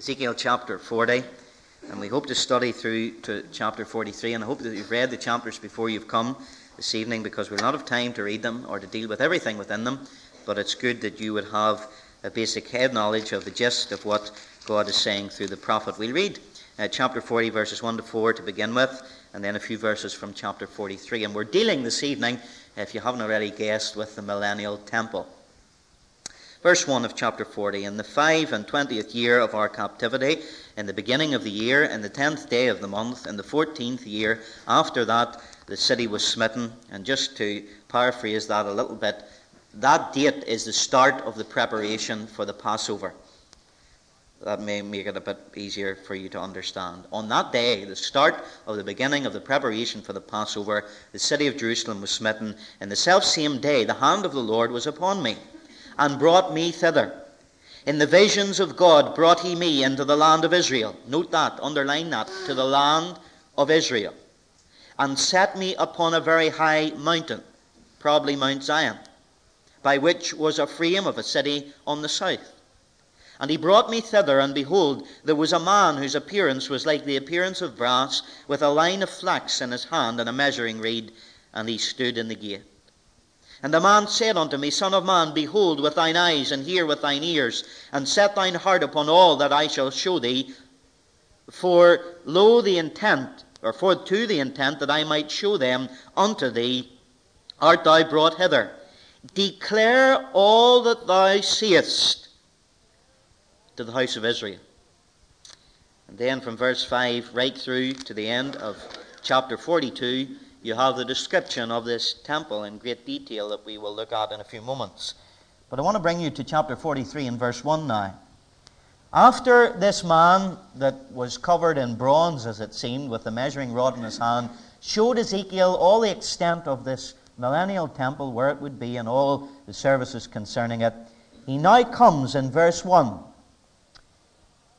Ezekiel chapter 40, and we hope to study through to chapter 43. And I hope that you've read the chapters before you've come this evening because we'll not have time to read them or to deal with everything within them. But it's good that you would have a basic head knowledge of the gist of what God is saying through the prophet. We'll read uh, chapter 40, verses 1 to 4 to begin with, and then a few verses from chapter 43. And we're dealing this evening, if you haven't already guessed, with the millennial temple. Verse 1 of chapter 40 In the five and twentieth year of our captivity, in the beginning of the year, in the tenth day of the month, in the fourteenth year, after that the city was smitten. And just to paraphrase that a little bit, that date is the start of the preparation for the Passover. That may make it a bit easier for you to understand. On that day, the start of the beginning of the preparation for the Passover, the city of Jerusalem was smitten. In the self same day, the hand of the Lord was upon me and brought me thither. In the visions of God brought he me into the land of Israel. Note that, underline that, to the land of Israel. And set me upon a very high mountain, probably Mount Zion, by which was a frame of a city on the south. And he brought me thither, and behold, there was a man whose appearance was like the appearance of brass, with a line of flax in his hand and a measuring reed, and he stood in the gate. And the man said unto me, Son of man, behold with thine eyes, and hear with thine ears, and set thine heart upon all that I shall show thee. For lo, the intent, or for to the intent that I might show them unto thee, art thou brought hither. Declare all that thou seest to the house of Israel. And then from verse 5 right through to the end of chapter 42, you have the description of this temple in great detail that we will look at in a few moments. But I want to bring you to chapter 43 and verse 1 now. After this man that was covered in bronze, as it seemed, with the measuring rod in his hand, showed Ezekiel all the extent of this millennial temple, where it would be, and all the services concerning it, he now comes in verse 1.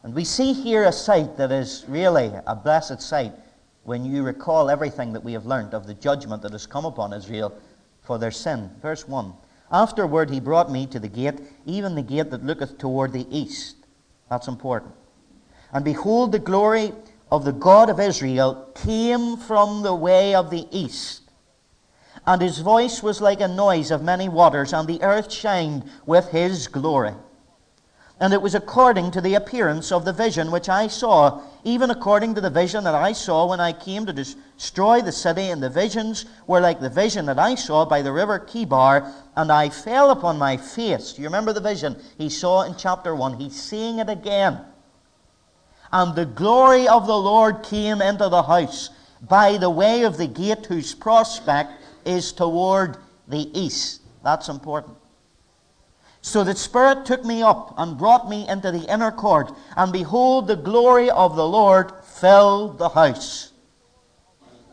And we see here a sight that is really a blessed sight when you recall everything that we have learnt of the judgment that has come upon Israel for their sin. Verse 1 Afterward he brought me to the gate, even the gate that looketh toward the east. That's important. And behold, the glory of the God of Israel came from the way of the east. And his voice was like a noise of many waters, and the earth shined with his glory. And it was according to the appearance of the vision which I saw, even according to the vision that I saw when I came to destroy the city. And the visions were like the vision that I saw by the river Chebar. And I fell upon my face. Do you remember the vision he saw in chapter 1? He's seeing it again. And the glory of the Lord came into the house by the way of the gate whose prospect is toward the east. That's important. So the Spirit took me up and brought me into the inner court, and behold, the glory of the Lord filled the house.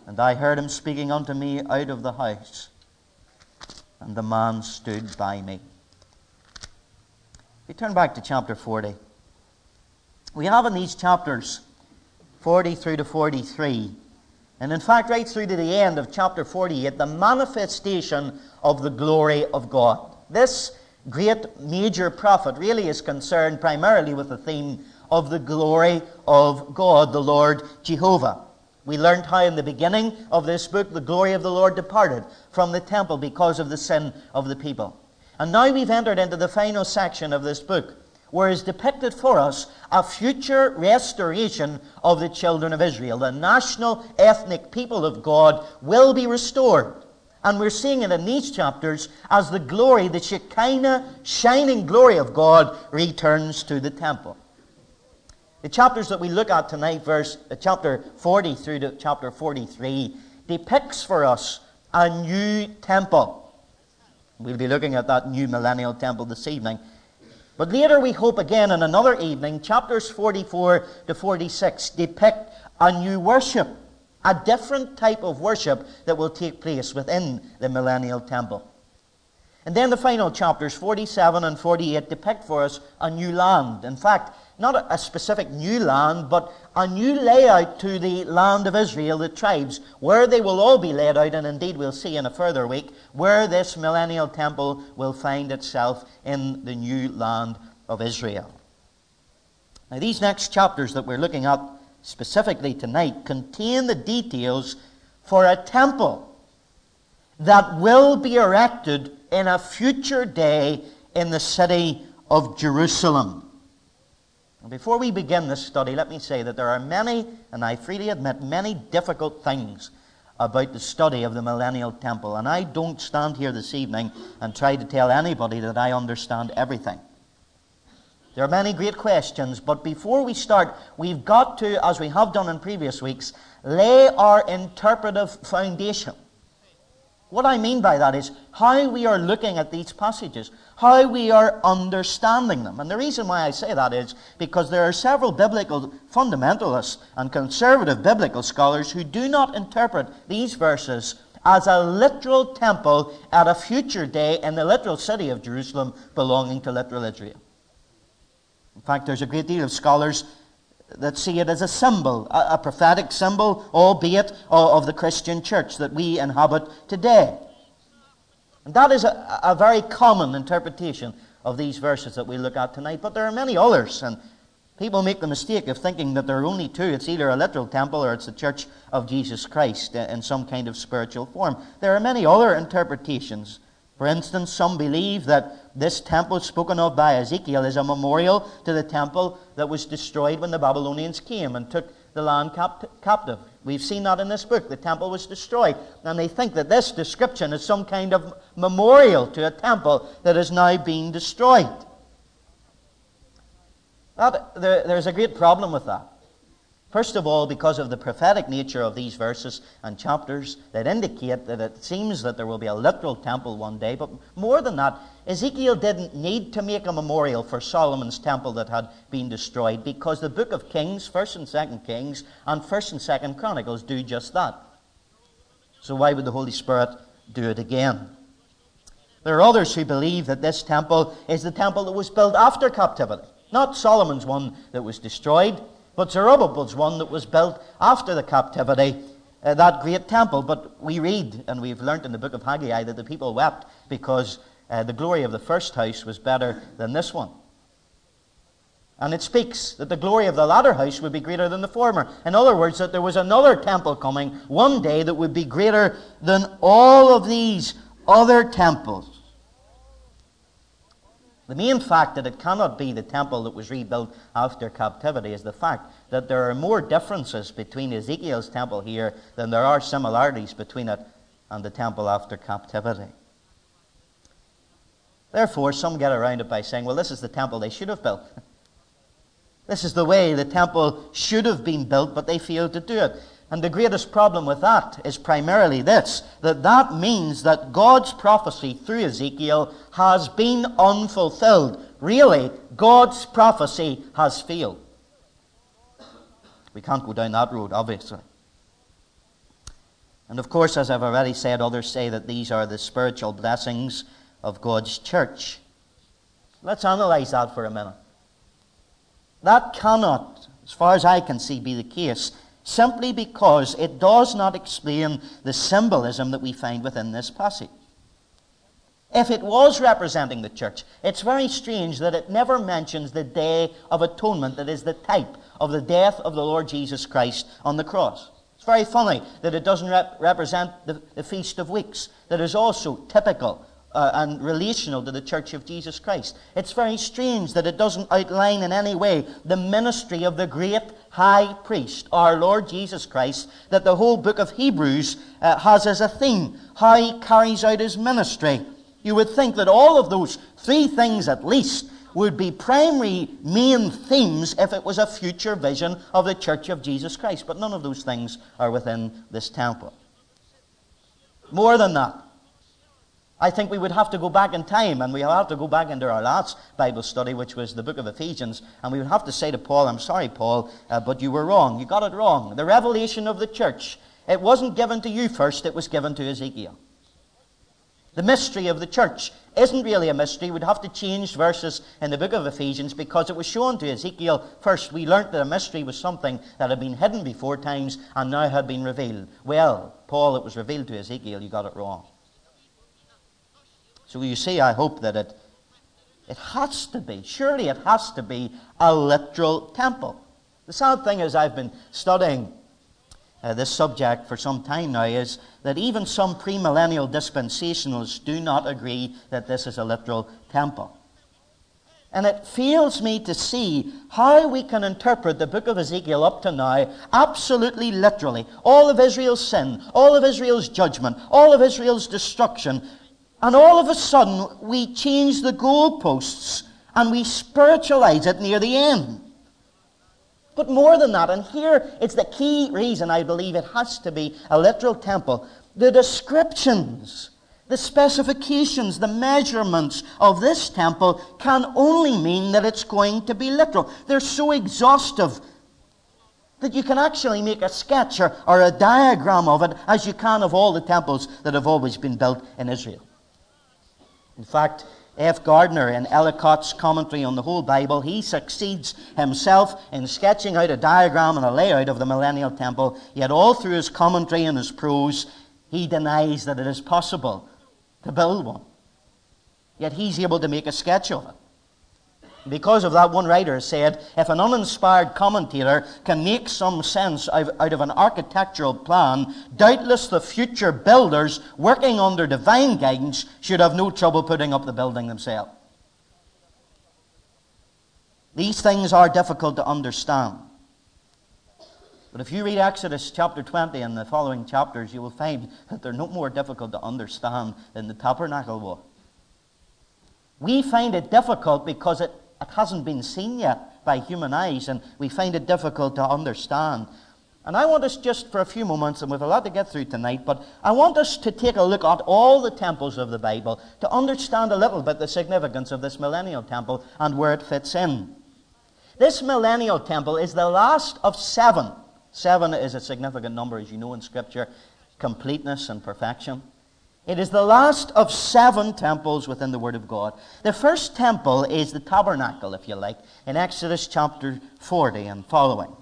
And I heard him speaking unto me out of the house, and the man stood by me. We turn back to chapter 40. We have in these chapters 40 through to 43, and in fact, right through to the end of chapter 48, the manifestation of the glory of God. This great major prophet really is concerned primarily with the theme of the glory of God, the Lord Jehovah. We learned how in the beginning of this book the glory of the Lord departed from the temple because of the sin of the people. And now we've entered into the final section of this book, where is depicted for us a future restoration of the children of Israel. The national ethnic people of God will be restored. And we're seeing it in these chapters as the glory, the Shekinah, shining glory of God returns to the temple. The chapters that we look at tonight, verse uh, chapter 40 through to chapter 43, depicts for us a new temple. We'll be looking at that new millennial temple this evening. But later we hope again in another evening, chapters 44 to 46 depict a new worship a different type of worship that will take place within the millennial temple. And then the final chapters, 47 and 48, depict for us a new land. In fact, not a specific new land, but a new layout to the land of Israel, the tribes, where they will all be laid out, and indeed we'll see in a further week where this millennial temple will find itself in the new land of Israel. Now, these next chapters that we're looking at specifically tonight contain the details for a temple that will be erected in a future day in the city of Jerusalem. Before we begin this study, let me say that there are many, and I freely admit, many difficult things about the study of the millennial temple. And I don't stand here this evening and try to tell anybody that I understand everything. There are many great questions, but before we start, we've got to, as we have done in previous weeks, lay our interpretive foundation. What I mean by that is how we are looking at these passages, how we are understanding them. And the reason why I say that is because there are several biblical fundamentalists and conservative biblical scholars who do not interpret these verses as a literal temple at a future day in the literal city of Jerusalem belonging to literal Israel. In fact, there's a great deal of scholars that see it as a symbol, a, a prophetic symbol, albeit of the Christian church that we inhabit today. And that is a, a very common interpretation of these verses that we look at tonight. But there are many others, and people make the mistake of thinking that there are only two. It's either a literal temple or it's the church of Jesus Christ in some kind of spiritual form. There are many other interpretations for instance, some believe that this temple spoken of by Ezekiel is a memorial to the temple that was destroyed when the Babylonians came and took the land capt- captive. We've seen that in this book. The temple was destroyed. And they think that this description is some kind of memorial to a temple that is now being destroyed. That, there, there's a great problem with that. First of all, because of the prophetic nature of these verses and chapters that indicate that it seems that there will be a literal temple one day. But more than that, Ezekiel didn't need to make a memorial for Solomon's temple that had been destroyed because the book of Kings, 1st and 2nd Kings, and 1st and 2nd Chronicles do just that. So why would the Holy Spirit do it again? There are others who believe that this temple is the temple that was built after captivity, not Solomon's one that was destroyed. But Zerubbabel's one that was built after the captivity, uh, that great temple. But we read, and we've learnt in the book of Haggai, that the people wept because uh, the glory of the first house was better than this one. And it speaks that the glory of the latter house would be greater than the former. In other words, that there was another temple coming one day that would be greater than all of these other temples. The main fact that it cannot be the temple that was rebuilt after captivity is the fact that there are more differences between Ezekiel's temple here than there are similarities between it and the temple after captivity. Therefore, some get around it by saying, well, this is the temple they should have built. this is the way the temple should have been built, but they failed to do it. And the greatest problem with that is primarily this that that means that God's prophecy through Ezekiel has been unfulfilled. Really, God's prophecy has failed. We can't go down that road, obviously. And of course, as I've already said, others say that these are the spiritual blessings of God's church. Let's analyze that for a minute. That cannot, as far as I can see, be the case simply because it does not explain the symbolism that we find within this passage. If it was representing the church, it's very strange that it never mentions the day of atonement that is the type of the death of the Lord Jesus Christ on the cross. It's very funny that it doesn't rep- represent the, the, Feast of Weeks, that is also typical uh, and relational to the Church of Jesus Christ. It's very strange that it doesn't outline in any way the ministry of the great high priest, our Lord Jesus Christ, that the whole book of Hebrews uh, has as a theme how he carries out his ministry. You would think that all of those three things at least would be primary main themes if it was a future vision of the church of Jesus Christ. But none of those things are within this temple. More than that, I think we would have to go back in time, and we have to go back into our last Bible study, which was the book of Ephesians, and we would have to say to Paul, I'm sorry, Paul, uh, but you were wrong. You got it wrong. The revelation of the church, it wasn't given to you first, it was given to Ezekiel. The mystery of the church isn't really a mystery. We'd have to change verses in the book of Ephesians because it was shown to Ezekiel first. We learnt that a mystery was something that had been hidden before times and now had been revealed. Well, Paul, it was revealed to Ezekiel. You got it wrong. So you see, I hope that it It has to be, surely it has to be a literal temple. The sad thing is, I've been studying uh, this subject for some time now, is that even some premillennial dispensationalists do not agree that this is a literal temple. And it fails me to see how we can interpret the book of Ezekiel up to now absolutely literally. All of Israel's sin, all of Israel's judgment, all of Israel's destruction. And all of a sudden, we change the goalposts and we spiritualize it near the end. But more than that, and here it's the key reason I believe it has to be a literal temple the descriptions the specifications, the measurements of this temple can only mean that it's going to be literal. They're so exhaustive that you can actually make a sketch or, or a diagram of it as you can of all the temples that have always been built in Israel. In fact, F. Gardner, in Ellicott's commentary on the whole Bible, he succeeds himself in sketching out a diagram and a layout of the millennial temple, yet all through his commentary and his prose, he denies that it is possible to build one. Yet he's able to make a sketch of it. Because of that, one writer said if an uninspired commentator can make some sense out of an architectural plan, doubtless the future builders working under divine guidance should have no trouble putting up the building themselves. These things are difficult to understand. But if you read Exodus chapter 20 and the following chapters, you will find that they're no more difficult to understand than the tabernacle was. We find it difficult because it, it hasn't been seen yet by human eyes, and we find it difficult to understand. And I want us just for a few moments, and we've a lot to get through tonight, but I want us to take a look at all the temples of the Bible to understand a little bit the significance of this millennial temple and where it fits in. This millennial temple is the last of seven Seven is a significant number, as you know in Scripture completeness and perfection. It is the last of seven temples within the Word of God. The first temple is the tabernacle, if you like, in Exodus chapter 40 and following.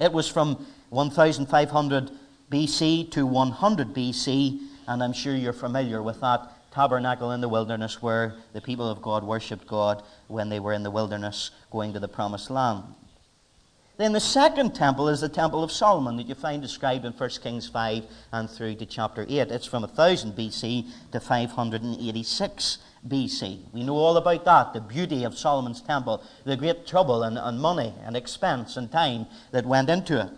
It was from 1500 BC to 100 BC, and I'm sure you're familiar with that tabernacle in the wilderness where the people of God worshipped God when they were in the wilderness going to the promised land. Then the second temple is the Temple of Solomon that you find described in 1 Kings 5 and through to chapter 8. It's from 1000 BC to 586 BC. We know all about that, the beauty of Solomon's temple, the great trouble and, and money and expense and time that went into it.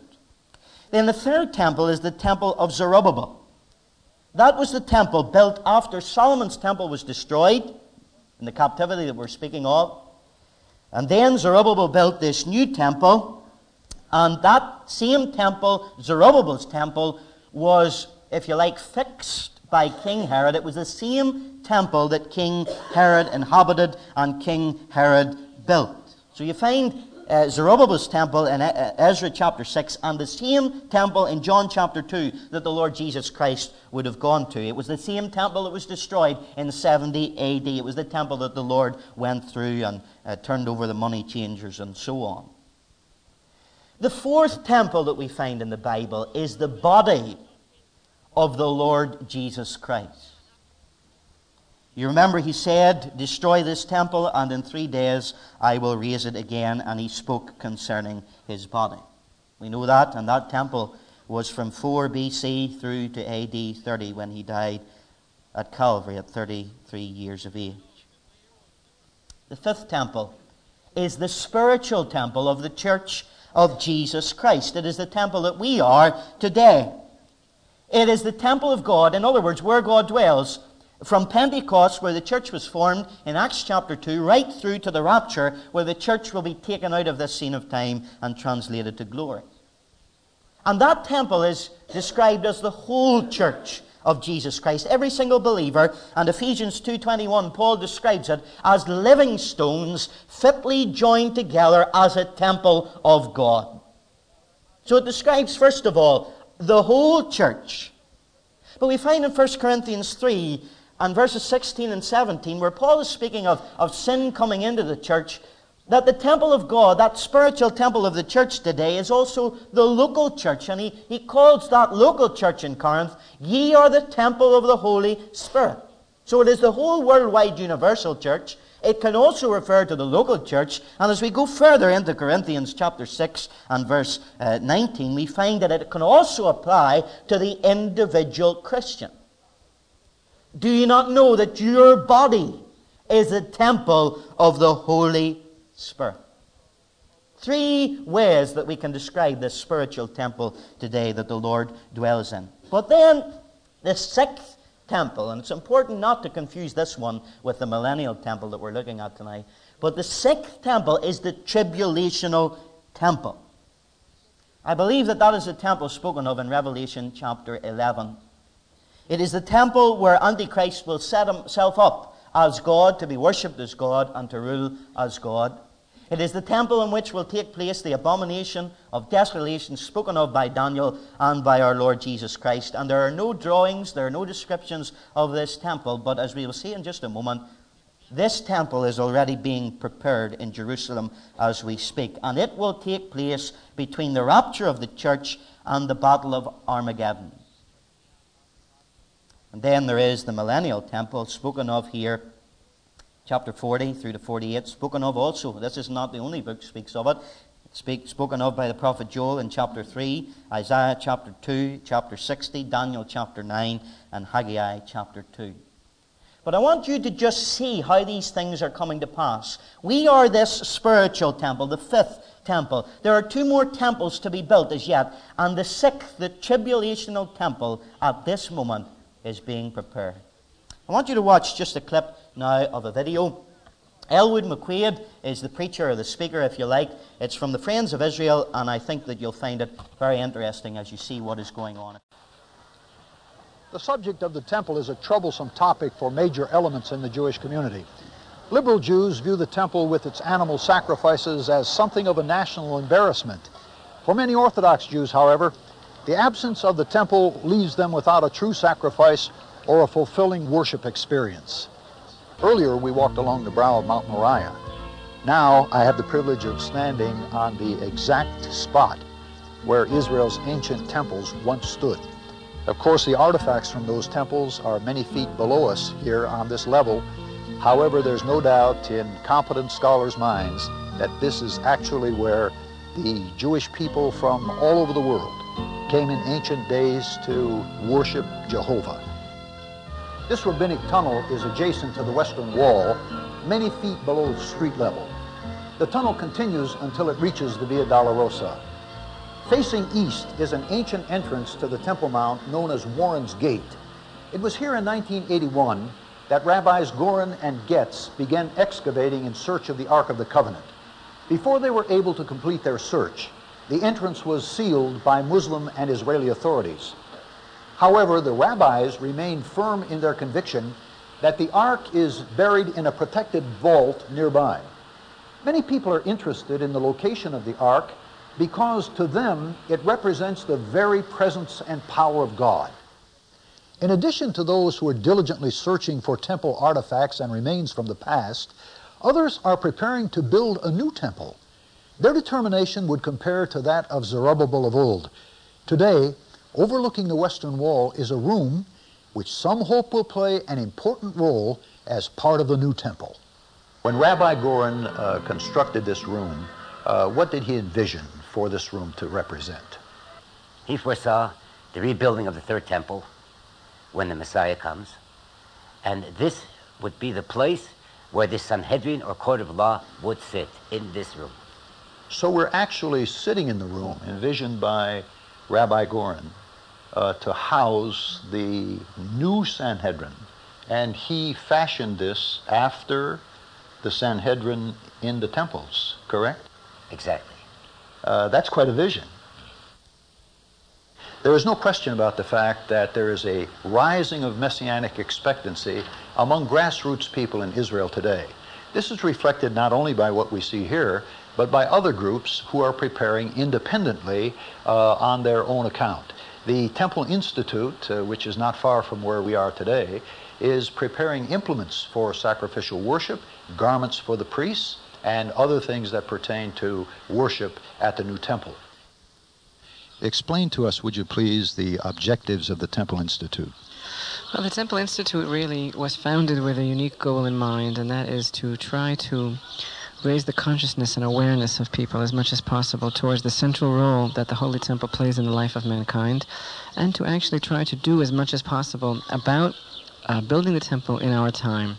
Then the third temple is the Temple of Zerubbabel. That was the temple built after Solomon's temple was destroyed in the captivity that we're speaking of. And then Zerubbabel built this new temple and that same temple, Zerubbabel's temple, was, if you like, fixed by King Herod. It was the same temple that King Herod inhabited and King Herod built. So you find uh, Zerubbabel's temple in uh, Ezra chapter 6 and the same temple in John chapter 2 that the Lord Jesus Christ would have gone to. It was the same temple that was destroyed in 70 AD. It was the temple that the Lord went through and uh, turned over the money changers and so on. The fourth temple that we find in the Bible is the body of the Lord Jesus Christ. You remember he said, Destroy this temple, and in three days I will raise it again. And he spoke concerning his body. We know that, and that temple was from 4 BC through to AD 30 when he died at Calvary at 33 years of age. The fifth temple is the spiritual temple of the church of Jesus Christ. It is the temple that we are today. It is the temple of God, in other words, where God dwells, from Pentecost, where the church was formed, in Acts chapter 2, right through to the rapture, where the church will be taken out of this scene of time and translated to glory. And that temple is described as the whole church of Jesus Christ. Every single believer, and Ephesians 2:21 Paul describes it as living stones fitly joined together as a temple of God. So it describes first of all the whole church. But we find in 1 Corinthians 3 and verses 16 and 17 where Paul is speaking of, of sin coming into the church that the temple of God, that spiritual temple of the church today, is also the local church. And he, he calls that local church in Corinth, ye are the temple of the Holy Spirit. So it is the whole worldwide universal church. It can also refer to the local church. And as we go further into Corinthians chapter 6 and verse uh, 19, we find that it can also apply to the individual Christian. Do you not know that your body is a temple of the Holy Spirit? Three ways that we can describe this spiritual temple today that the Lord dwells in. But then, the sixth temple, and it's important not to confuse this one with the millennial temple that we're looking at tonight. But the sixth temple is the tribulational temple. I believe that that is the temple spoken of in Revelation chapter 11. It is the temple where Antichrist will set himself up as God, to be worshipped as God, and to rule as God. It is the temple in which will take place the abomination of desolation spoken of by Daniel and by our Lord Jesus Christ. And there are no drawings, there are no descriptions of this temple, but as we will see in just a moment, this temple is already being prepared in Jerusalem as we speak. And it will take place between the rapture of the church and the battle of Armageddon. And then there is the millennial temple spoken of here chapter 40 through to 48, spoken of also. This is not the only book speaks of it. Speak, spoken of by the prophet Joel in chapter 3, Isaiah chapter 2, chapter 60, Daniel chapter 9, and Haggai chapter 2. But I want you to just see how these things are coming to pass. We are this spiritual temple, the fifth temple. There are two more temples to be built as yet, and the sixth, the tribulational temple, at this moment is being prepared. I want you to watch just a clip now of a video. Elwood McQuaid is the preacher or the speaker, if you like. It's from the Friends of Israel, and I think that you'll find it very interesting as you see what is going on. The subject of the temple is a troublesome topic for major elements in the Jewish community. Liberal Jews view the temple with its animal sacrifices as something of a national embarrassment. For many Orthodox Jews, however, the absence of the temple leaves them without a true sacrifice or a fulfilling worship experience. Earlier, we walked along the brow of Mount Moriah. Now, I have the privilege of standing on the exact spot where Israel's ancient temples once stood. Of course, the artifacts from those temples are many feet below us here on this level. However, there's no doubt in competent scholars' minds that this is actually where the Jewish people from all over the world came in ancient days to worship Jehovah. This rabbinic tunnel is adjacent to the western wall, many feet below street level. The tunnel continues until it reaches the Via Dolorosa. Facing east is an ancient entrance to the Temple Mount known as Warren's Gate. It was here in 1981 that Rabbis Goren and Getz began excavating in search of the Ark of the Covenant. Before they were able to complete their search, the entrance was sealed by Muslim and Israeli authorities. However, the rabbis remained firm in their conviction that the ark is buried in a protected vault nearby. Many people are interested in the location of the ark because to them it represents the very presence and power of God. In addition to those who are diligently searching for temple artifacts and remains from the past, others are preparing to build a new temple. Their determination would compare to that of Zerubbabel of old. Today, Overlooking the western wall is a room which some hope will play an important role as part of the new temple. When Rabbi Goren uh, constructed this room, uh, what did he envision for this room to represent? He foresaw the rebuilding of the third temple when the Messiah comes. And this would be the place where the Sanhedrin or court of law would sit in this room. So we're actually sitting in the room envisioned by Rabbi Goren uh, to house the new Sanhedrin. And he fashioned this after the Sanhedrin in the temples, correct? Exactly. Uh, that's quite a vision. There is no question about the fact that there is a rising of messianic expectancy among grassroots people in Israel today. This is reflected not only by what we see here, but by other groups who are preparing independently uh, on their own account. The Temple Institute, uh, which is not far from where we are today, is preparing implements for sacrificial worship, garments for the priests, and other things that pertain to worship at the new temple. Explain to us, would you please, the objectives of the Temple Institute. Well, the Temple Institute really was founded with a unique goal in mind, and that is to try to raise the consciousness and awareness of people as much as possible towards the central role that the Holy Temple plays in the life of mankind, and to actually try to do as much as possible about uh, building the temple in our time.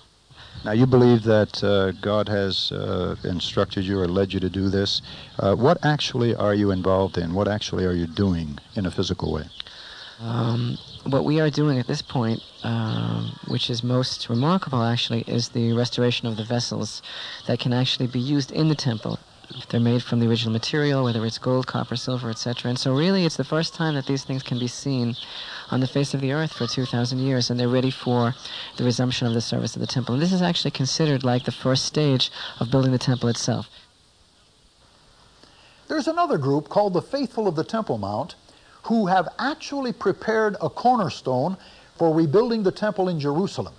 Now, you believe that uh, God has uh, instructed you or led you to do this. Uh, what actually are you involved in? What actually are you doing in a physical way? Um, what we are doing at this point, um, which is most remarkable actually, is the restoration of the vessels that can actually be used in the temple. They're made from the original material, whether it's gold, copper, silver, etc. And so, really, it's the first time that these things can be seen on the face of the earth for 2,000 years, and they're ready for the resumption of the service of the temple. And this is actually considered like the first stage of building the temple itself. There's another group called the Faithful of the Temple Mount who have actually prepared a cornerstone for rebuilding the temple in Jerusalem.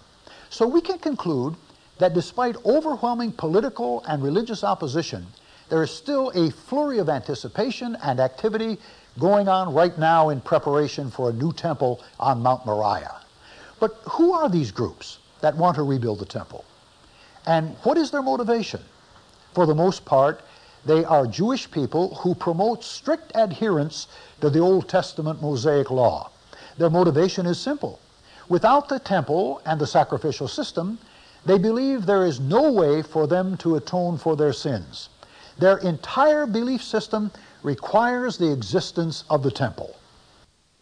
So we can conclude that despite overwhelming political and religious opposition, there is still a flurry of anticipation and activity going on right now in preparation for a new temple on Mount Moriah. But who are these groups that want to rebuild the temple? And what is their motivation? For the most part, they are Jewish people who promote strict adherence to the Old Testament Mosaic law. Their motivation is simple. Without the temple and the sacrificial system, they believe there is no way for them to atone for their sins. Their entire belief system requires the existence of the temple.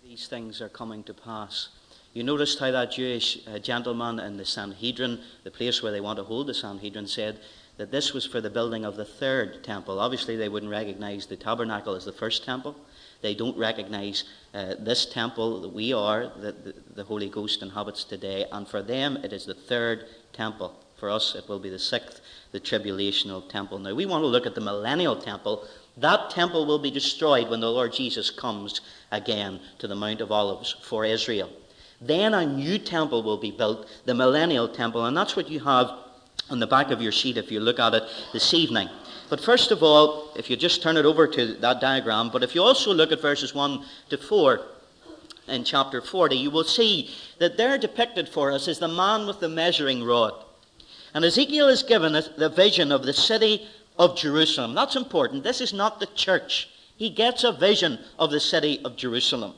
These things are coming to pass. You noticed how that Jewish uh, gentleman in the Sanhedrin, the place where they want to hold the Sanhedrin, said, that this was for the building of the third temple. Obviously, they wouldn't recognize the tabernacle as the first temple. They don't recognize uh, this temple that we are, that the, the Holy Ghost inhabits today. And for them, it is the third temple. For us, it will be the sixth, the tribulational temple. Now, we want to look at the millennial temple. That temple will be destroyed when the Lord Jesus comes again to the Mount of Olives for Israel. Then a new temple will be built, the millennial temple, and that's what you have on the back of your sheet if you look at it this evening. But first of all, if you just turn it over to that diagram, but if you also look at verses 1 to 4 in chapter 40, you will see that there depicted for us is the man with the measuring rod. And Ezekiel is given the vision of the city of Jerusalem. That's important. This is not the church. He gets a vision of the city of Jerusalem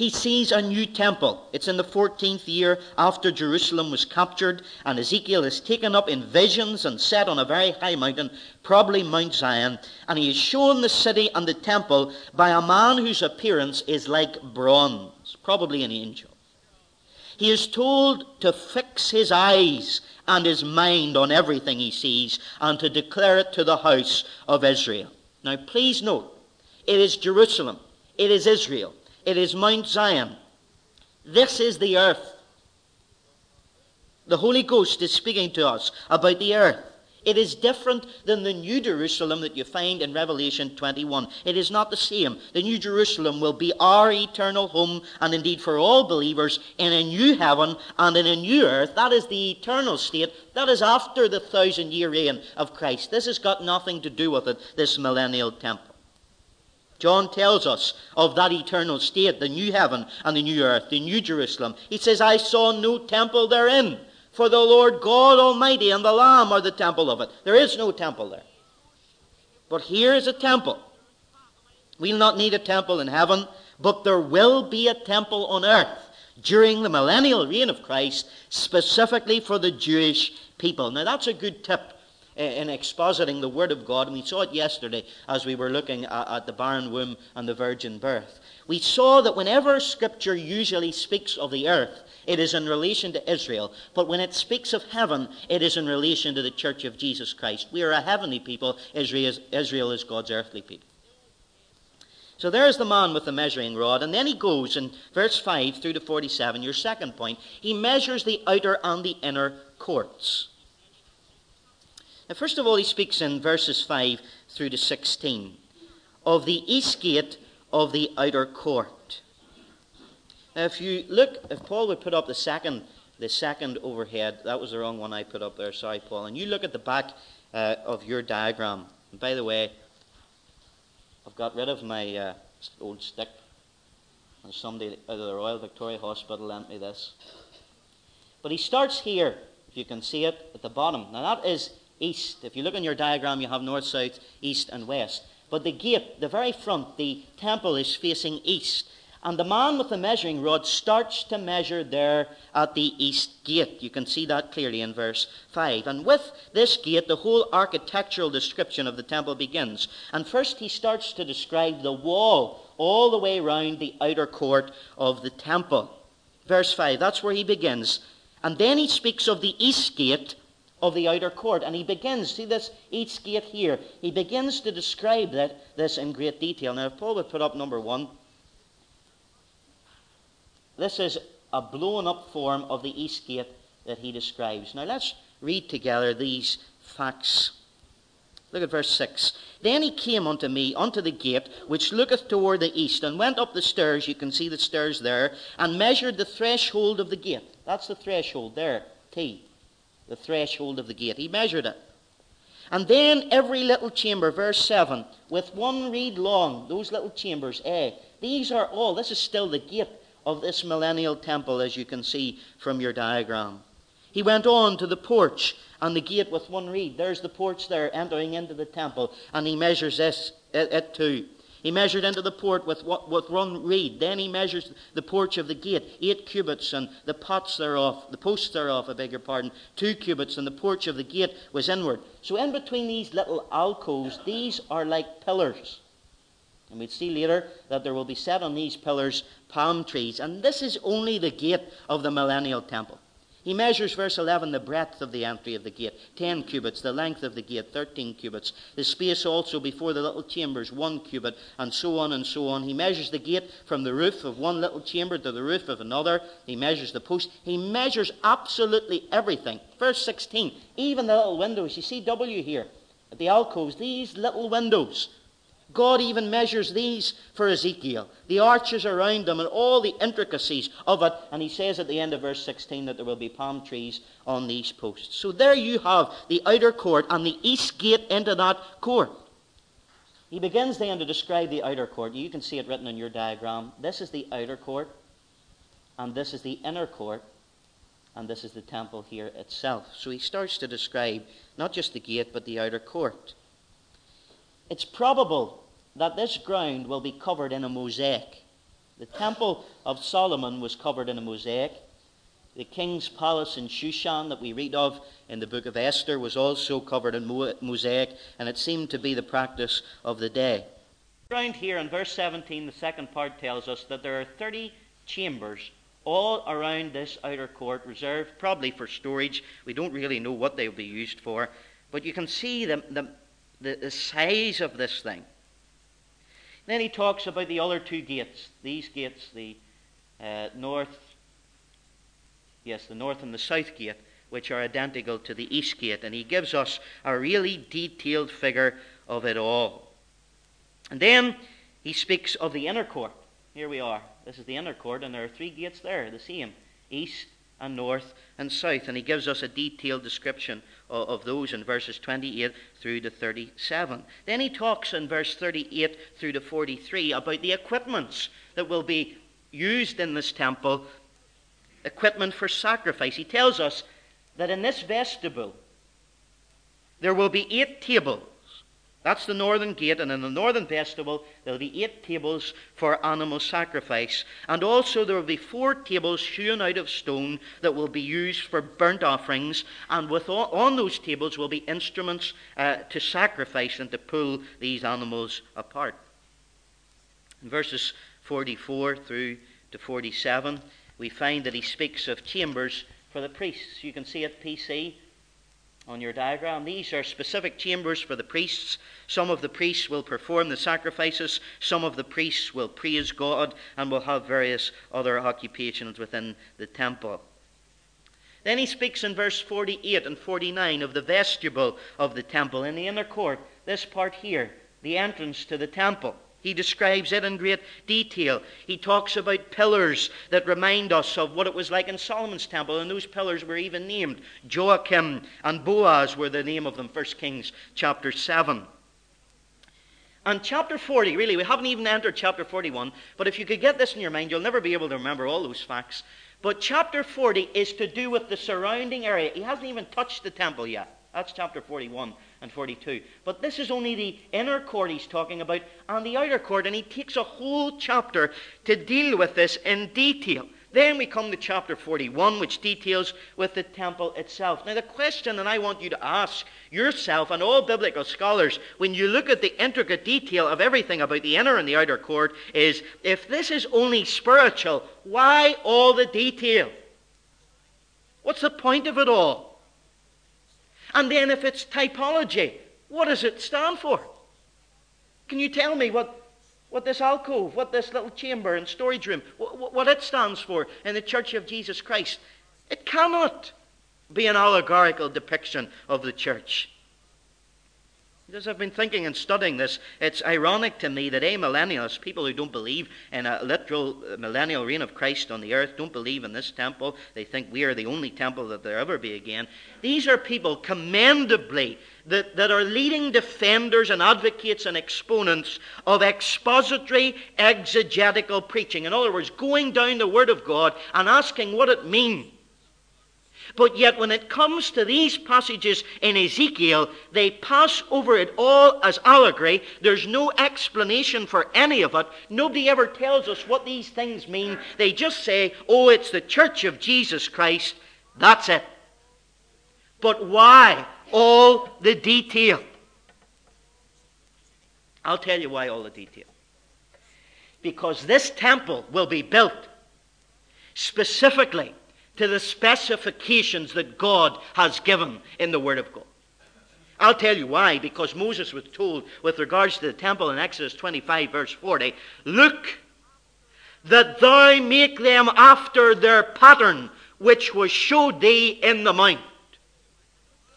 he sees a new temple. It's in the 14th year after Jerusalem was captured, and Ezekiel is taken up in visions and set on a very high mountain, probably Mount Zion, and he is shown the city and the temple by a man whose appearance is like bronze, probably an angel. He is told to fix his eyes and his mind on everything he sees and to declare it to the house of Israel. Now, please note, it is Jerusalem, it is Israel. It is Mount Zion. This is the earth. The Holy Ghost is speaking to us about the earth. It is different than the New Jerusalem that you find in Revelation 21. It is not the same. The New Jerusalem will be our eternal home, and indeed for all believers, in a new heaven and in a new earth. That is the eternal state. That is after the thousand year reign of Christ. This has got nothing to do with it, this millennial temple. John tells us of that eternal state, the new heaven and the new earth, the new Jerusalem. He says, I saw no temple therein, for the Lord God Almighty and the Lamb are the temple of it. There is no temple there. But here is a temple. We'll not need a temple in heaven, but there will be a temple on earth during the millennial reign of Christ, specifically for the Jewish people. Now, that's a good tip in expositing the Word of God, and we saw it yesterday as we were looking at, the barren womb and the virgin birth. We saw that whenever Scripture usually speaks of the earth, it is in relation to Israel. But when it speaks of heaven, it is in relation to the church of Jesus Christ. We are a heavenly people, Israel is, Israel is God's earthly people. So there's the man with the measuring rod. And then he goes in verse 5 through to 47, your second point. He measures the outer and the inner courts. Now, first of all, he speaks in verses 5 through to 16 of the east gate of the outer court. Now, if you look, if Paul would put up the second, the second overhead, that was the wrong one I put up there. Sorry, Paul. And you look at the back uh, of your diagram. And by the way, I've got rid of my uh, old stick. And somebody out of the Royal Victoria Hospital lent me this. But he starts here, if you can see it, at the bottom. Now that is east. If you look on your diagram, you have north, south, east, and west. But the gate, the very front, the temple is facing east. And the man with the measuring rod starts to measure there at the east gate. You can see that clearly in verse 5. And with this gate, the whole architectural description of the temple begins. And first, he starts to describe the wall all the way round the outer court of the temple. Verse 5, that's where he begins. And then he speaks of the east gate of the outer court. And he begins, see this east gate here, he begins to describe that, this in great detail. Now, if Paul would put up number one, this is a blown up form of the east gate that he describes. Now, let's read together these facts. Look at verse 6. Then he came unto me unto the gate which looketh toward the east, and went up the stairs, you can see the stairs there, and measured the threshold of the gate. That's the threshold there, T the threshold of the gate. He measured it. And then every little chamber, verse 7, with one reed long, those little chambers, eh, these are all, this is still the gate of this millennial temple, as you can see from your diagram. He went on to the porch and the gate with one reed. There's the porch there entering into the temple, and he measures this, it, it too. He measured into the port with, with one reed. Then he measures the porch of the gate, eight cubits, and the pots thereof, the posts thereof, I beg your pardon, two cubits, and the porch of the gate was inward. So in between these little alcoves, these are like pillars. And we'll see later that there will be set on these pillars palm trees. And this is only the gate of the millennial temple. He measures, verse 11, the breadth of the entry of the gate, 10 cubits, the length of the gate, 13 cubits, the space also before the little chambers, 1 cubit, and so on and so on. He measures the gate from the roof of one little chamber to the roof of another. He measures the post. He measures absolutely everything. Verse 16, even the little windows. You see W here at the alcoves, these little windows God even measures these for Ezekiel, the arches around them and all the intricacies of it. And he says at the end of verse 16 that there will be palm trees on these posts. So there you have the outer court and the east gate into that court. He begins then to describe the outer court. You can see it written in your diagram. This is the outer court, and this is the inner court, and this is the temple here itself. So he starts to describe not just the gate, but the outer court. It's probable that this ground will be covered in a mosaic. The Temple of Solomon was covered in a mosaic. The king's palace in Shushan that we read of in the book of Esther was also covered in mosaic, and it seemed to be the practice of the day. Around here in verse 17, the second part tells us that there are 30 chambers all around this outer court, reserved probably for storage. We don't really know what they will be used for, but you can see the, the, the, the size of this thing. Then he talks about the other two gates. These gates, the uh, north, yes, the north and the south gate, which are identical to the east gate. And he gives us a really detailed figure of it all. And then he speaks of the inner court. Here we are. This is the inner court, and there are three gates there, the same east, and north and south. And he gives us a detailed description of, those in verses 28 through to 37. Then he talks in verse 38 through to 43 about the equipments that will be used in this temple, equipment for sacrifice. He tells us that in this vestibule there will be eight tables that's the northern gate, and in the northern vestibule there will be eight tables for animal sacrifice. And also there will be four tables hewn out of stone that will be used for burnt offerings, and with all, on those tables will be instruments uh, to sacrifice and to pull these animals apart. In verses 44 through to 47, we find that he speaks of chambers for the priests. You can see it, PC, on your diagram. These are specific chambers for the priests. Some of the priests will perform the sacrifices, some of the priests will praise God, and will have various other occupations within the temple. Then he speaks in verse 48 and 49 of the vestibule of the temple in the inner court, this part here, the entrance to the temple. He describes it in great detail. He talks about pillars that remind us of what it was like in Solomon's temple, and those pillars were even named. Jachin and Boaz were the name of them, 1 Kings chapter 7. And chapter 40, really, we haven't even entered chapter 41, but if you could get this in your mind, you'll never be able to remember all those facts. But chapter 40 is to do with the surrounding area. He hasn't even touched the temple yet. That's chapter 41 and 42. But this is only the inner court he's talking about and the outer court, and he takes a whole chapter to deal with this in detail. Then we come to chapter 41, which details with the temple itself. Now, the question that I want you to ask yourself and all biblical scholars when you look at the intricate detail of everything about the inner and the outer court is if this is only spiritual, why all the detail? What's the point of it all? And then if it's typology, what does it stand for? Can you tell me what, what this alcove, what this little chamber and storage room, what, what it stands for in the Church of Jesus Christ? It cannot be an allegorical depiction of the church. As I've been thinking and studying this, it's ironic to me that amillennialists, people who don't believe in a literal uh, millennial reign of Christ on the earth, don't believe in this temple, they think we are the only temple that there ever be again. These are people commendably that, that are leading defenders and advocates and exponents of expository exegetical preaching. In other words, going down the Word of God and asking what it means but yet, when it comes to these passages in Ezekiel, they pass over it all as allegory. There's no explanation for any of it. Nobody ever tells us what these things mean. They just say, oh, it's the church of Jesus Christ. That's it. But why all the detail? I'll tell you why all the detail. Because this temple will be built specifically to the specifications that God has given in the Word of God. I'll tell you why. Because Moses was told, with regards to the temple in Exodus 25, verse 40, Look, that thou make them after their pattern, which was showed thee in the mount.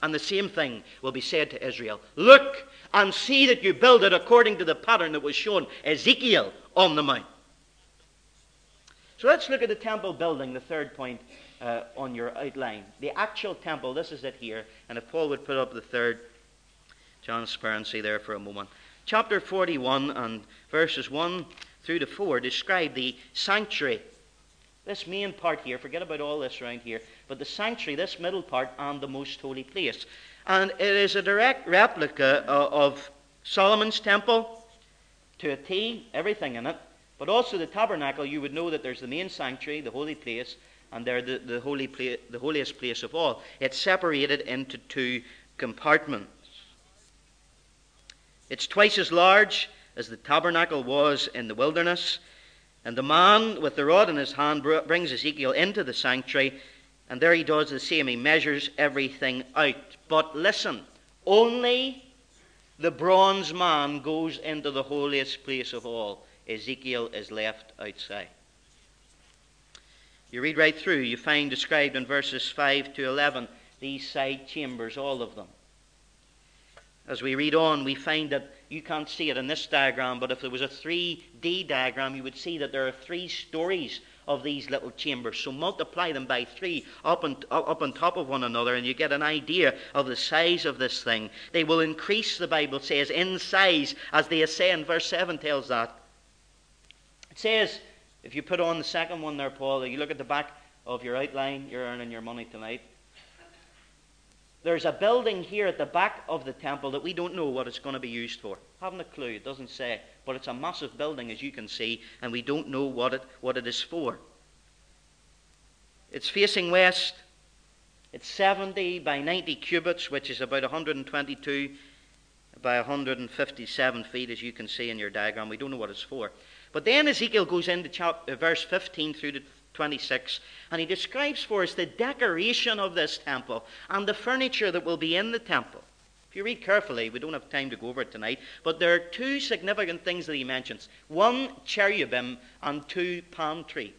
And the same thing will be said to Israel. Look and see that you build it according to the pattern that was shown Ezekiel on the mount. So let's look at the temple building, the third point uh, on your outline. The actual temple, this is it here. And if Paul would put up the third, transparency there for a moment. Chapter 41 and verses 1 through to 4 describe the sanctuary. This main part here, forget about all this around here, but the sanctuary, this middle part, and the most holy place. And it is a direct replica of Solomon's temple to a T, everything in it. But also the tabernacle, you would know that there's the main sanctuary, the holy place, and they're the, the, holy pla- the holiest place of all. It's separated into two compartments. It's twice as large as the tabernacle was in the wilderness. And the man with the rod in his hand brings Ezekiel into the sanctuary, and there he does the same. He measures everything out. But listen, only the bronze man goes into the holiest place of all. Ezekiel is left outside. You read right through, you find described in verses 5 to 11 these side chambers, all of them. As we read on, we find that you can't see it in this diagram, but if there was a 3D diagram, you would see that there are three stories of these little chambers. So multiply them by three up on, up on top of one another, and you get an idea of the size of this thing. They will increase, the Bible says, in size as they ascend. Verse 7 tells that. It says, if you put on the second one there, Paul, you look at the back of your outline, you're earning your money tonight. There's a building here at the back of the temple that we don't know what it's going to be used for. Haven't a clue. It doesn't say. But it's a massive building, as you can see, and we don't know what it, what it is for. It's facing west. It's 70 by 90 cubits, which is about 122 by 157 feet, as you can see in your diagram. We don't know what it's for. But then Ezekiel goes into chapter, uh, verse 15 through to 26, and he describes for us the decoration of this temple and the furniture that will be in the temple. If you read carefully, we don't have time to go over it tonight, but there are two significant things that he mentions one cherubim and two palm trees.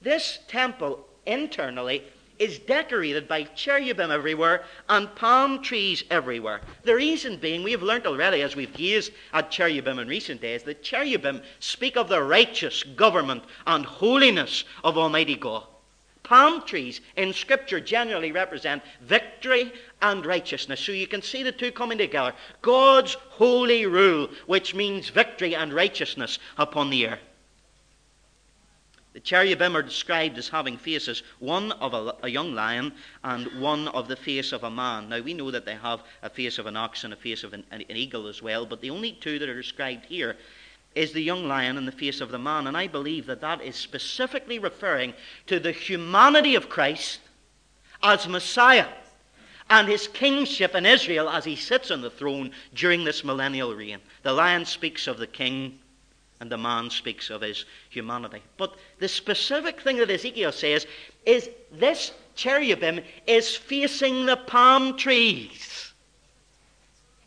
This temple internally is decorated by cherubim everywhere and palm trees everywhere. The reason being, we have learnt already as we've gazed at cherubim in recent days, that cherubim speak of the righteous government and holiness of Almighty God. Palm trees in Scripture generally represent victory and righteousness. So you can see the two coming together. God's holy rule, which means victory and righteousness upon the earth. The cherubim are described as having faces, one of a, a, young lion and one of the face of a man. Now, we know that they have a face of an ox and a face of an, an, eagle as well, but the only two that are described here is the young lion and the face of the man. And I believe that that is specifically referring to the humanity of Christ as Messiah and his kingship in Israel as he sits on the throne during this millennial reign. The lion speaks of the king and the man speaks of his humanity. But the specific thing that Ezekiel says is this cherubim is facing the palm trees.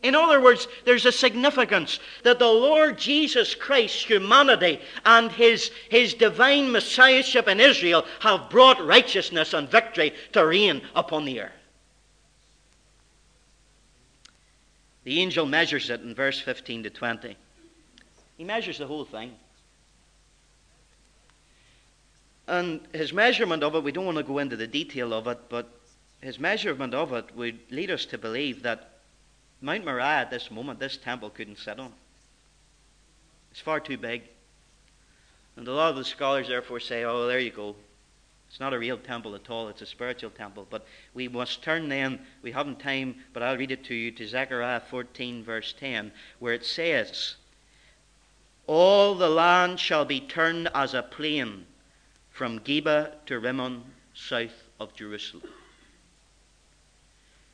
In other words, there's a significance that the Lord Jesus Christ's humanity and his, his divine messiahship in Israel have brought righteousness and victory to reign upon the earth. The angel measures it in verse 15 to 20. He measures the whole thing. And his measurement of it, we don't want to go into the detail of it, but his measurement of it would lead us to believe that Mount Moriah at this moment, this temple couldn't sit on. It's far too big. And a lot of the scholars therefore say, oh, there you go. It's not a real temple at all, it's a spiritual temple. But we must turn then, we haven't time, but I'll read it to you, to Zechariah 14, verse 10, where it says, all the land shall be turned as a plain from Geba to Rimmon, south of Jerusalem.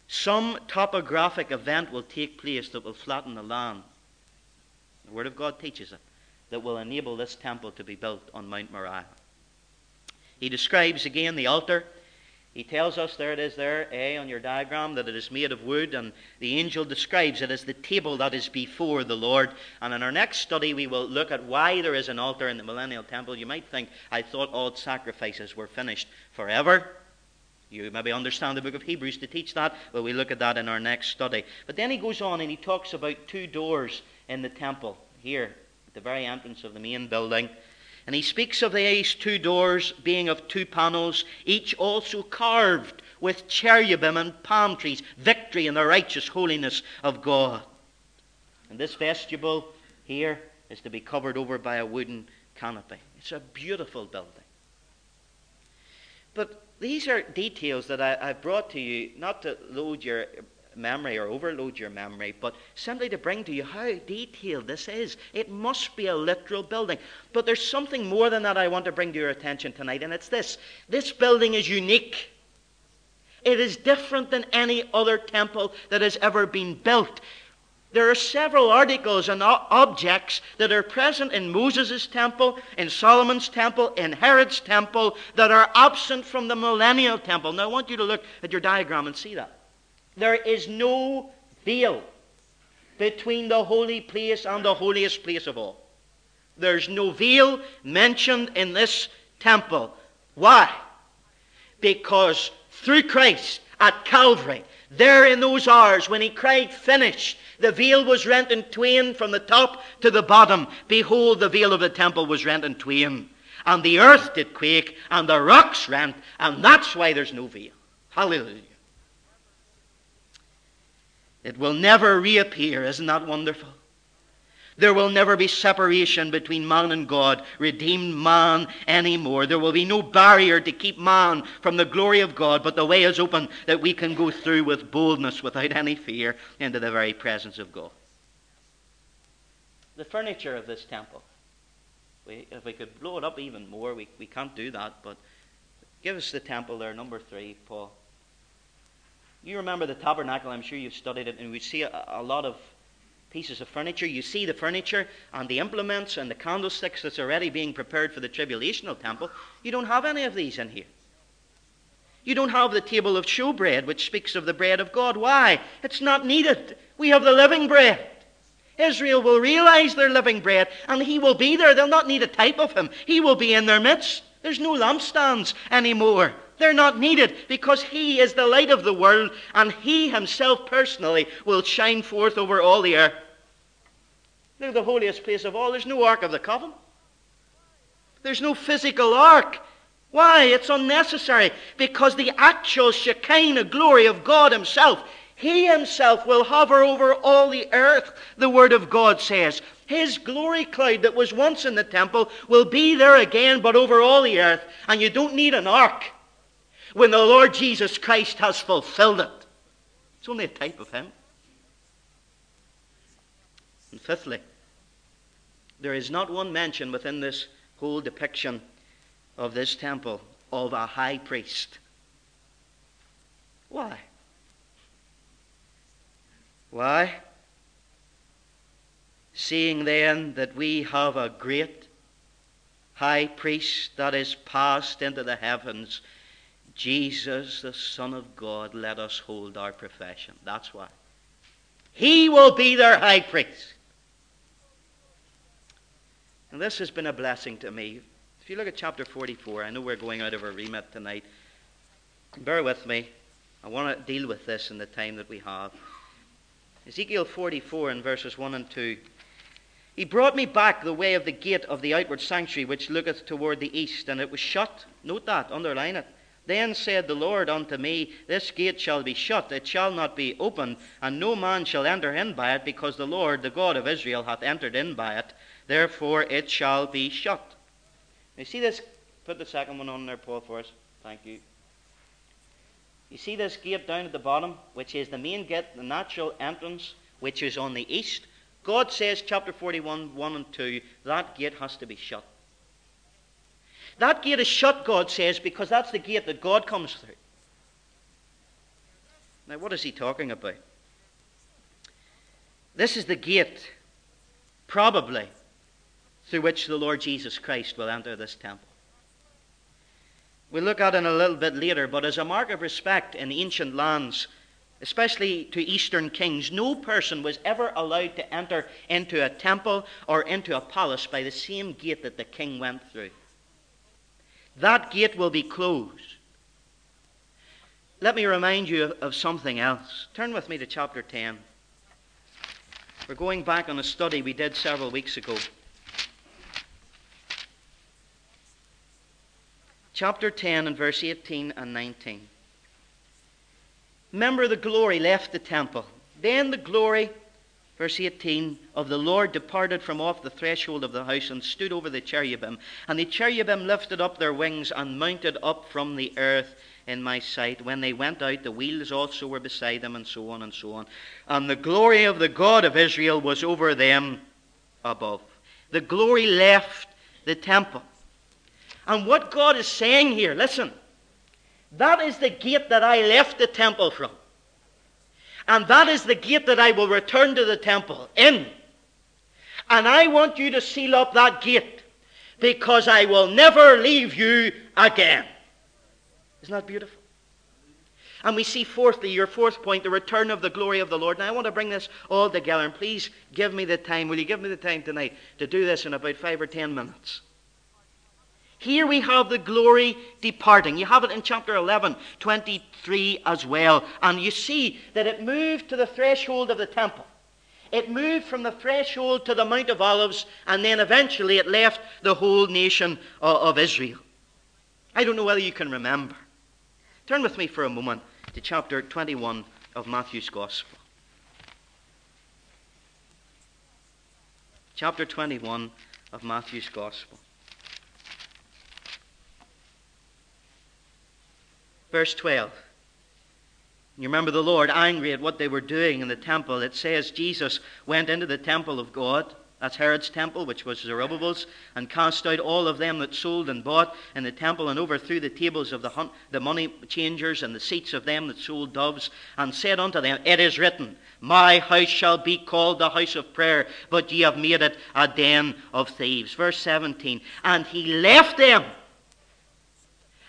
Some topographic event will take place that will flatten the land. The Word of God teaches it, that will enable this temple to be built on Mount Moriah. He describes again the altar he tells us, there it is there, A, on your diagram, that it is made of wood, and the angel describes it as the table that is before the Lord. And in our next study, we will look at why there is an altar in the millennial temple. You might think, I thought all sacrifices were finished forever. You maybe understand the book of Hebrews to teach that. but we look at that in our next study. But then he goes on and he talks about two doors in the temple here, at the very entrance of the main building. And he speaks of these two doors being of two panels, each also carved with cherubim and palm trees, victory in the righteous holiness of God. And this vestibule here is to be covered over by a wooden canopy. It's a beautiful building. But these are details that I, have brought to you not to load your memory or overload your memory, but simply to bring to you how detailed this is. It must be a literal building. But there's something more than that I want to bring to your attention tonight, and it's this this building is unique. It is different than any other temple that has ever been built. There are several articles and objects that are present in Moses' temple, in Solomon's temple, in Herod's temple that are absent from the millennial temple. Now, I want you to look at your diagram and see that. There is no veil between the holy place and the holiest place of all. There's no veil mentioned in this temple. Why? Because through Christ at Calvary, there in those hours when he cried, Finished, the veil was rent in twain from the top to the bottom. Behold, the veil of the temple was rent in twain. And the earth did quake, and the rocks rent, and that's why there's no veil. Hallelujah. It will never reappear. Isn't that wonderful? There will never be separation between man and God, redeemed man anymore. There will be no barrier to keep man from the glory of God, but the way is open that we can go through with boldness, without any fear, into the very presence of God. The furniture of this temple. We, if we could blow it up even more, we, we can't do that, but give us the temple there, number three, Paul. You remember the tabernacle, I'm sure you've studied it, and we see a, a lot of pieces of furniture. You see the furniture and the implements and the candlesticks that's already being prepared for the tribulational temple. You don't have any of these in here. You don't have the table of showbread, which speaks of the bread of God. Why? It's not needed. We have the living bread. Israel will realize their living bread, and he will be there. They'll not need a type of him. He will be in their midst. There's no lampstands anymore. They're not needed because He is the light of the world and He Himself personally will shine forth over all the earth. At the holiest place of all. There's no Ark of the Covenant. There's no physical ark Why? It's unnecessary. Because the actual Shekinah glory of God Himself, He Himself will hover over all the earth, the Word of God says. His glory cloud that was once in the temple will be there again, but over all the earth. And you don't need an ark when the Lord Jesus Christ has fulfilled it. It's only a type of Him. And fifthly, there is not one mention within this whole depiction of this temple of a high priest. Why? Why? Seeing then that we have a great high priest that is passed into the heavens, Jesus, the Son of God, let us hold our profession. That's why. He will be their high priest. And this has been a blessing to me. If you look at chapter 44, I know we're going out of our remit tonight. Bear with me. I want to deal with this in the time that we have. Ezekiel 44 in verses 1 and 2. He brought me back the way of the gate of the outward sanctuary, which looketh toward the east, and it was shut. Note that, underline it. Then said the Lord unto me, This gate shall be shut, it shall not be opened, and no man shall enter in by it, because the Lord, the God of Israel, hath entered in by it. Therefore it shall be shut. You see this? Put the second one on there, Paul, for us. Thank you. You see this gate down at the bottom, which is the main gate, the natural entrance, which is on the east? God says, chapter 41, 1 and 2, that gate has to be shut. That gate is shut, God says, because that's the gate that God comes through. Now, what is he talking about? This is the gate, probably, through which the Lord Jesus Christ will enter this temple. We'll look at it a little bit later, but as a mark of respect in ancient lands, especially to Eastern kings, no person was ever allowed to enter into a temple or into a palace by the same gate that the king went through. That gate will be closed. Let me remind you of, something else. Turn with me to chapter 10. We're going back on a study we did several weeks ago. chapter 10 and verse 18 and 19. Remember the glory left the temple. Then the glory, verse 18, of the Lord departed from off the threshold of the house and stood over the cherubim. And the cherubim lifted up their wings and mounted up from the earth in my sight. When they went out, the wheels also were beside them, and so on and so on. And the glory of the God of Israel was over them above. The glory left the temple. And what God is saying here, listen, that is the gate that I left the temple from. And that is the gate that I will return to the temple in. And I want you to seal up that gate because I will never leave you again. Isn't that beautiful? And we see, fourthly, your fourth point, the return of the glory of the Lord. Now, I want to bring this all together, and please give me the time. Will you give me the time tonight to do this in about five or ten minutes? Here we have the glory departing. You have it in chapter 11, 23 as well. And you see that it moved to the threshold of the temple. It moved from the threshold to the Mount of Olives, and then eventually it left the whole nation of Israel. I don't know whether you can remember. Turn with me for a moment to chapter 21 of Matthew's Gospel. Chapter 21 of Matthew's Gospel. Verse 12. You remember the Lord angry at what they were doing in the temple. It says Jesus went into the temple of God, that's Herod's temple, which was Zerubbabel's, and cast out all of them that sold and bought in the temple, and overthrew the tables of the, hun- the money changers and the seats of them that sold doves, and said unto them, It is written, My house shall be called the house of prayer, but ye have made it a den of thieves. Verse 17. And he left them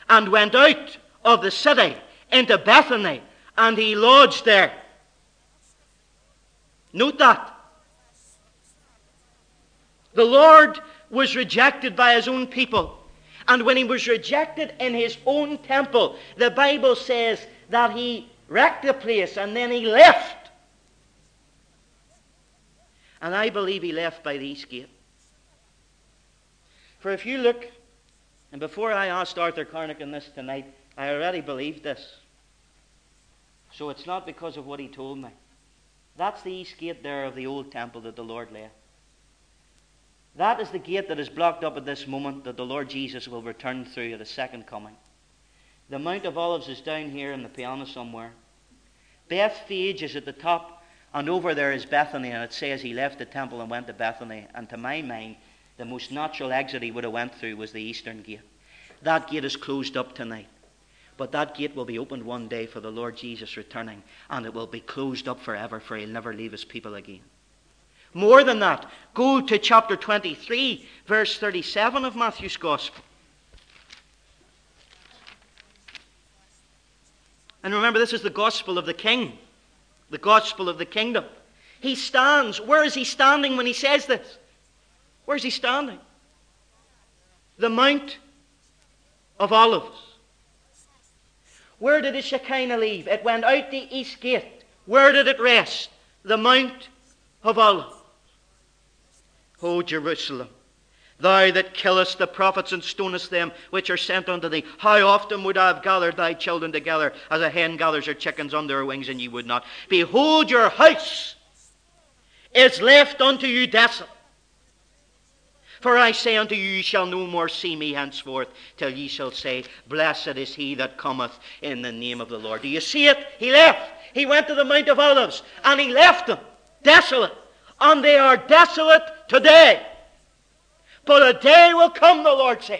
and went out of the city into Bethany, and he lodged there. Note that. The Lord was rejected by his own people. And when he was rejected in his own temple, the Bible says that he wrecked the place and then he left. And I believe he left by the east gate. For if you look And before I asked Arthur Carnican this tonight, I already believed this. So it's not because of what he told me. That's the east gate there of the old temple that the Lord left. That is the gate that is blocked up at this moment that the Lord Jesus will return through at his second coming. The Mount of Olives is down here in the piano somewhere. Bethphage is at the top, and over there is Bethany, and it says he left the temple and went to Bethany. And to my mind, the most natural exit he would have went through was the eastern gate. That gate is closed up tonight. But that gate will be opened one day for the Lord Jesus returning, and it will be closed up forever, for he'll never leave his people again. More than that, go to chapter 23, verse 37 of Matthew's Gospel. And remember, this is the gospel of the king, the gospel of the kingdom. He stands. Where is he standing when he says this? Where is he standing? The Mount of Olives. Where did the Shekinah leave? It went out the east gate. Where did it rest? The Mount of Olives. O Jerusalem, thou that killest the prophets and stonest them which are sent unto thee, how often would I have gathered thy children together as a hen gathers her chickens under her wings, and ye would not? Behold, your house is left unto you desolate. For I say unto you, ye shall no more see me henceforth, till ye shall say, Blessed is he that cometh in the name of the Lord. Do you see it? He left. He went to the Mount of Olives, and he left them desolate. And they are desolate today. But a day will come, the Lord says,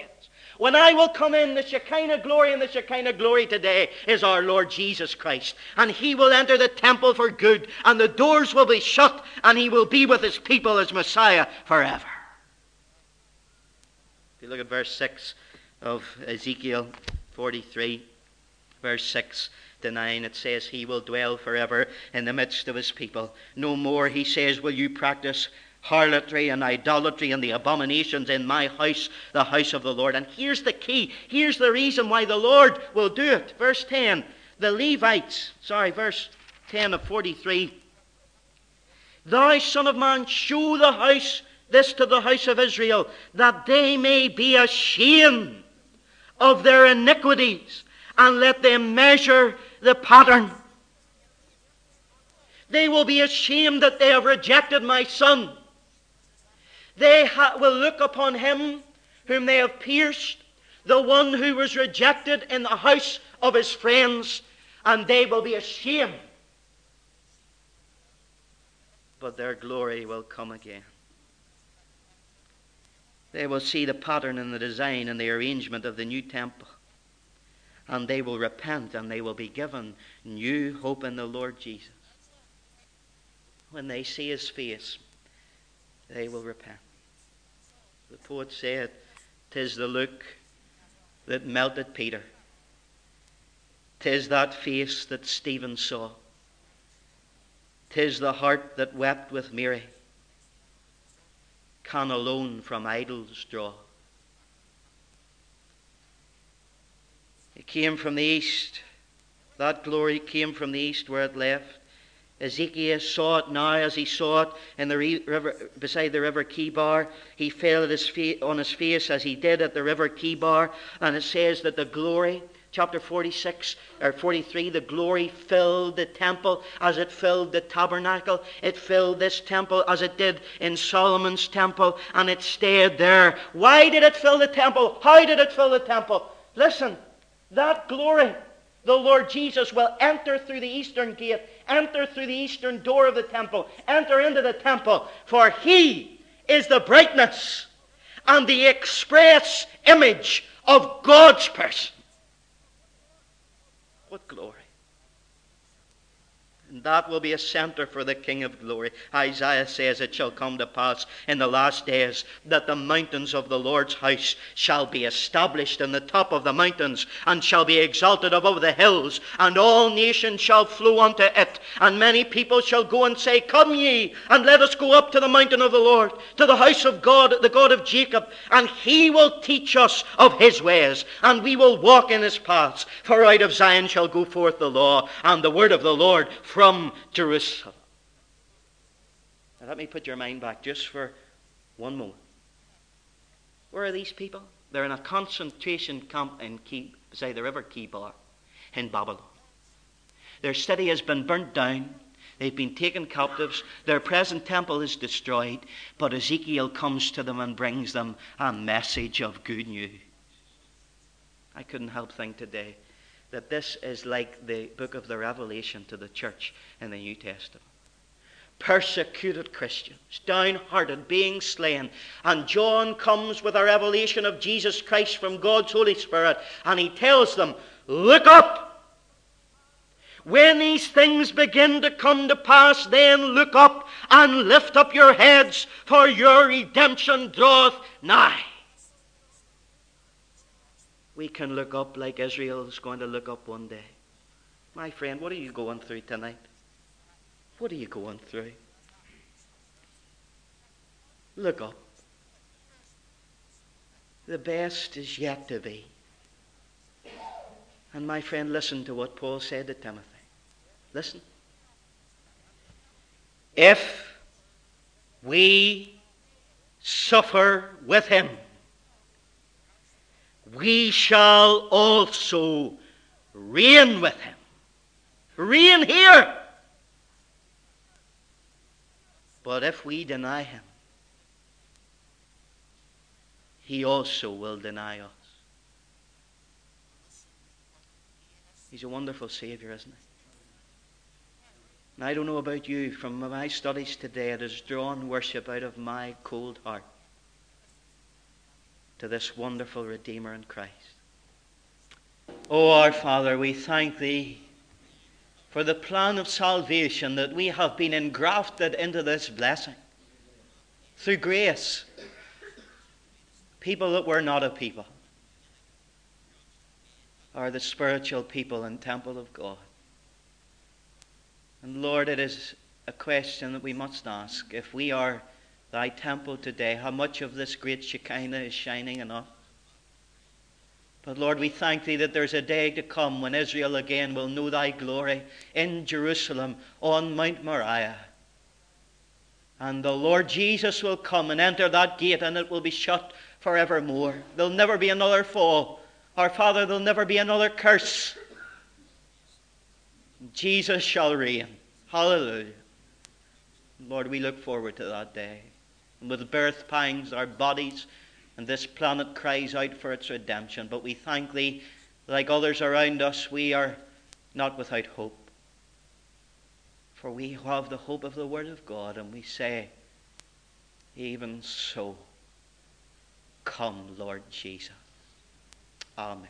when I will come in, the Shekinah glory and the Shekinah glory today is our Lord Jesus Christ. And he will enter the temple for good, and the doors will be shut, and he will be with his people as Messiah forever. You look at verse 6 of Ezekiel 43, verse 6 to 9, it says, He will dwell forever in the midst of His people. No more, He says, will you practice harlotry and idolatry and the abominations in my house, the house of the Lord. And here's the key. Here's the reason why the Lord will do it. Verse 10 the Levites, sorry, verse 10 of 43. Thou, son of man, show the house this to the house of Israel, that they may be ashamed of their iniquities, and let them measure the pattern. They will be ashamed that they have rejected my son. They ha- will look upon him whom they have pierced, the one who was rejected in the house of his friends, and they will be ashamed. But their glory will come again. They will see the pattern and the design and the arrangement of the new temple. And they will repent and they will be given new hope in the Lord Jesus. When they see his face, they will repent. The poet said, "'Tis the look that melted Peter. Tis that face that Stephen saw. Tis the heart that wept with Mary can alone from idols draw. It came from the east. That glory came from the east where it left. Ezekiel saw it now as he saw it in the river, beside the river Chebar. He fell his on his face as he did at the river Chebar. And it says that the glory chapter 46 or 43 the glory filled the temple as it filled the tabernacle. It filled this temple as it did in solomon's temple and it stayed there. Why did it fill the temple? How did it fill the temple? Listen that glory the lord jesus will enter through the eastern gate enter through the eastern door of the temple enter into the temple for he is the brightness and the express image of god's person what glory! That will be a center for the King of glory. Isaiah says it shall come to pass in the last days that the mountains of the Lord's house shall be established in the top of the mountains and shall be exalted above the hills, and all nations shall flow unto it. And many people shall go and say, Come ye, and let us go up to the mountain of the Lord, to the house of God, the God of Jacob, and he will teach us of his ways, and we will walk in his paths. For out of Zion shall go forth the law, and the word of the Lord from from Jerusalem. Now, let me put your mind back just for one moment. Where are these people? They're in a concentration camp in Key, beside the river Chebar in Babylon. Their city has been burnt down. They've been taken captives. Their present temple is destroyed. But Ezekiel comes to them and brings them a message of good news. I couldn't help think today that this is like the book of the Revelation to the church in the New Testament. Persecuted Christians, downhearted, being slain. And John comes with a revelation of Jesus Christ from God's Holy Spirit, and he tells them, Look up! When these things begin to come to pass, then look up and lift up your heads, for your redemption draweth nigh. We can look up like Israel is going to look up one day. My friend, what are you going through tonight? What are you going through? Look up. The best is yet to be. And my friend, listen to what Paul said to Timothy. Listen. If we suffer with him, we shall also reign with him. Reign here. But if we deny him, he also will deny us. He's a wonderful Savior, isn't he? And I don't know about you, from my studies today, it has drawn worship out of my cold heart to this wonderful Redeemer in Christ. Oh, our Father, we thank Thee for the plan of salvation that we have been engrafted into this blessing through grace. People that were not a people are the spiritual people and temple of God. And Lord, it is a question that we must ask. If we are thy temple today, how much of this great Shekinah is shining in us? But Lord, we thank thee that there's a day to come when Israel again will know thy glory in Jerusalem on Mount Moriah. And the Lord Jesus will come and enter that gate, and it will be shut forevermore. There'll never be another fall. Our Father, there'll never be another curse. Jesus shall reign. Hallelujah. Lord, we look forward to that day. With birth pangs, our bodies and this planet cries out for its redemption. But we thank Thee, like others around us, we are not without hope. For we have the hope of the Word of God, and we say, even so, come, Lord Jesus. Amen.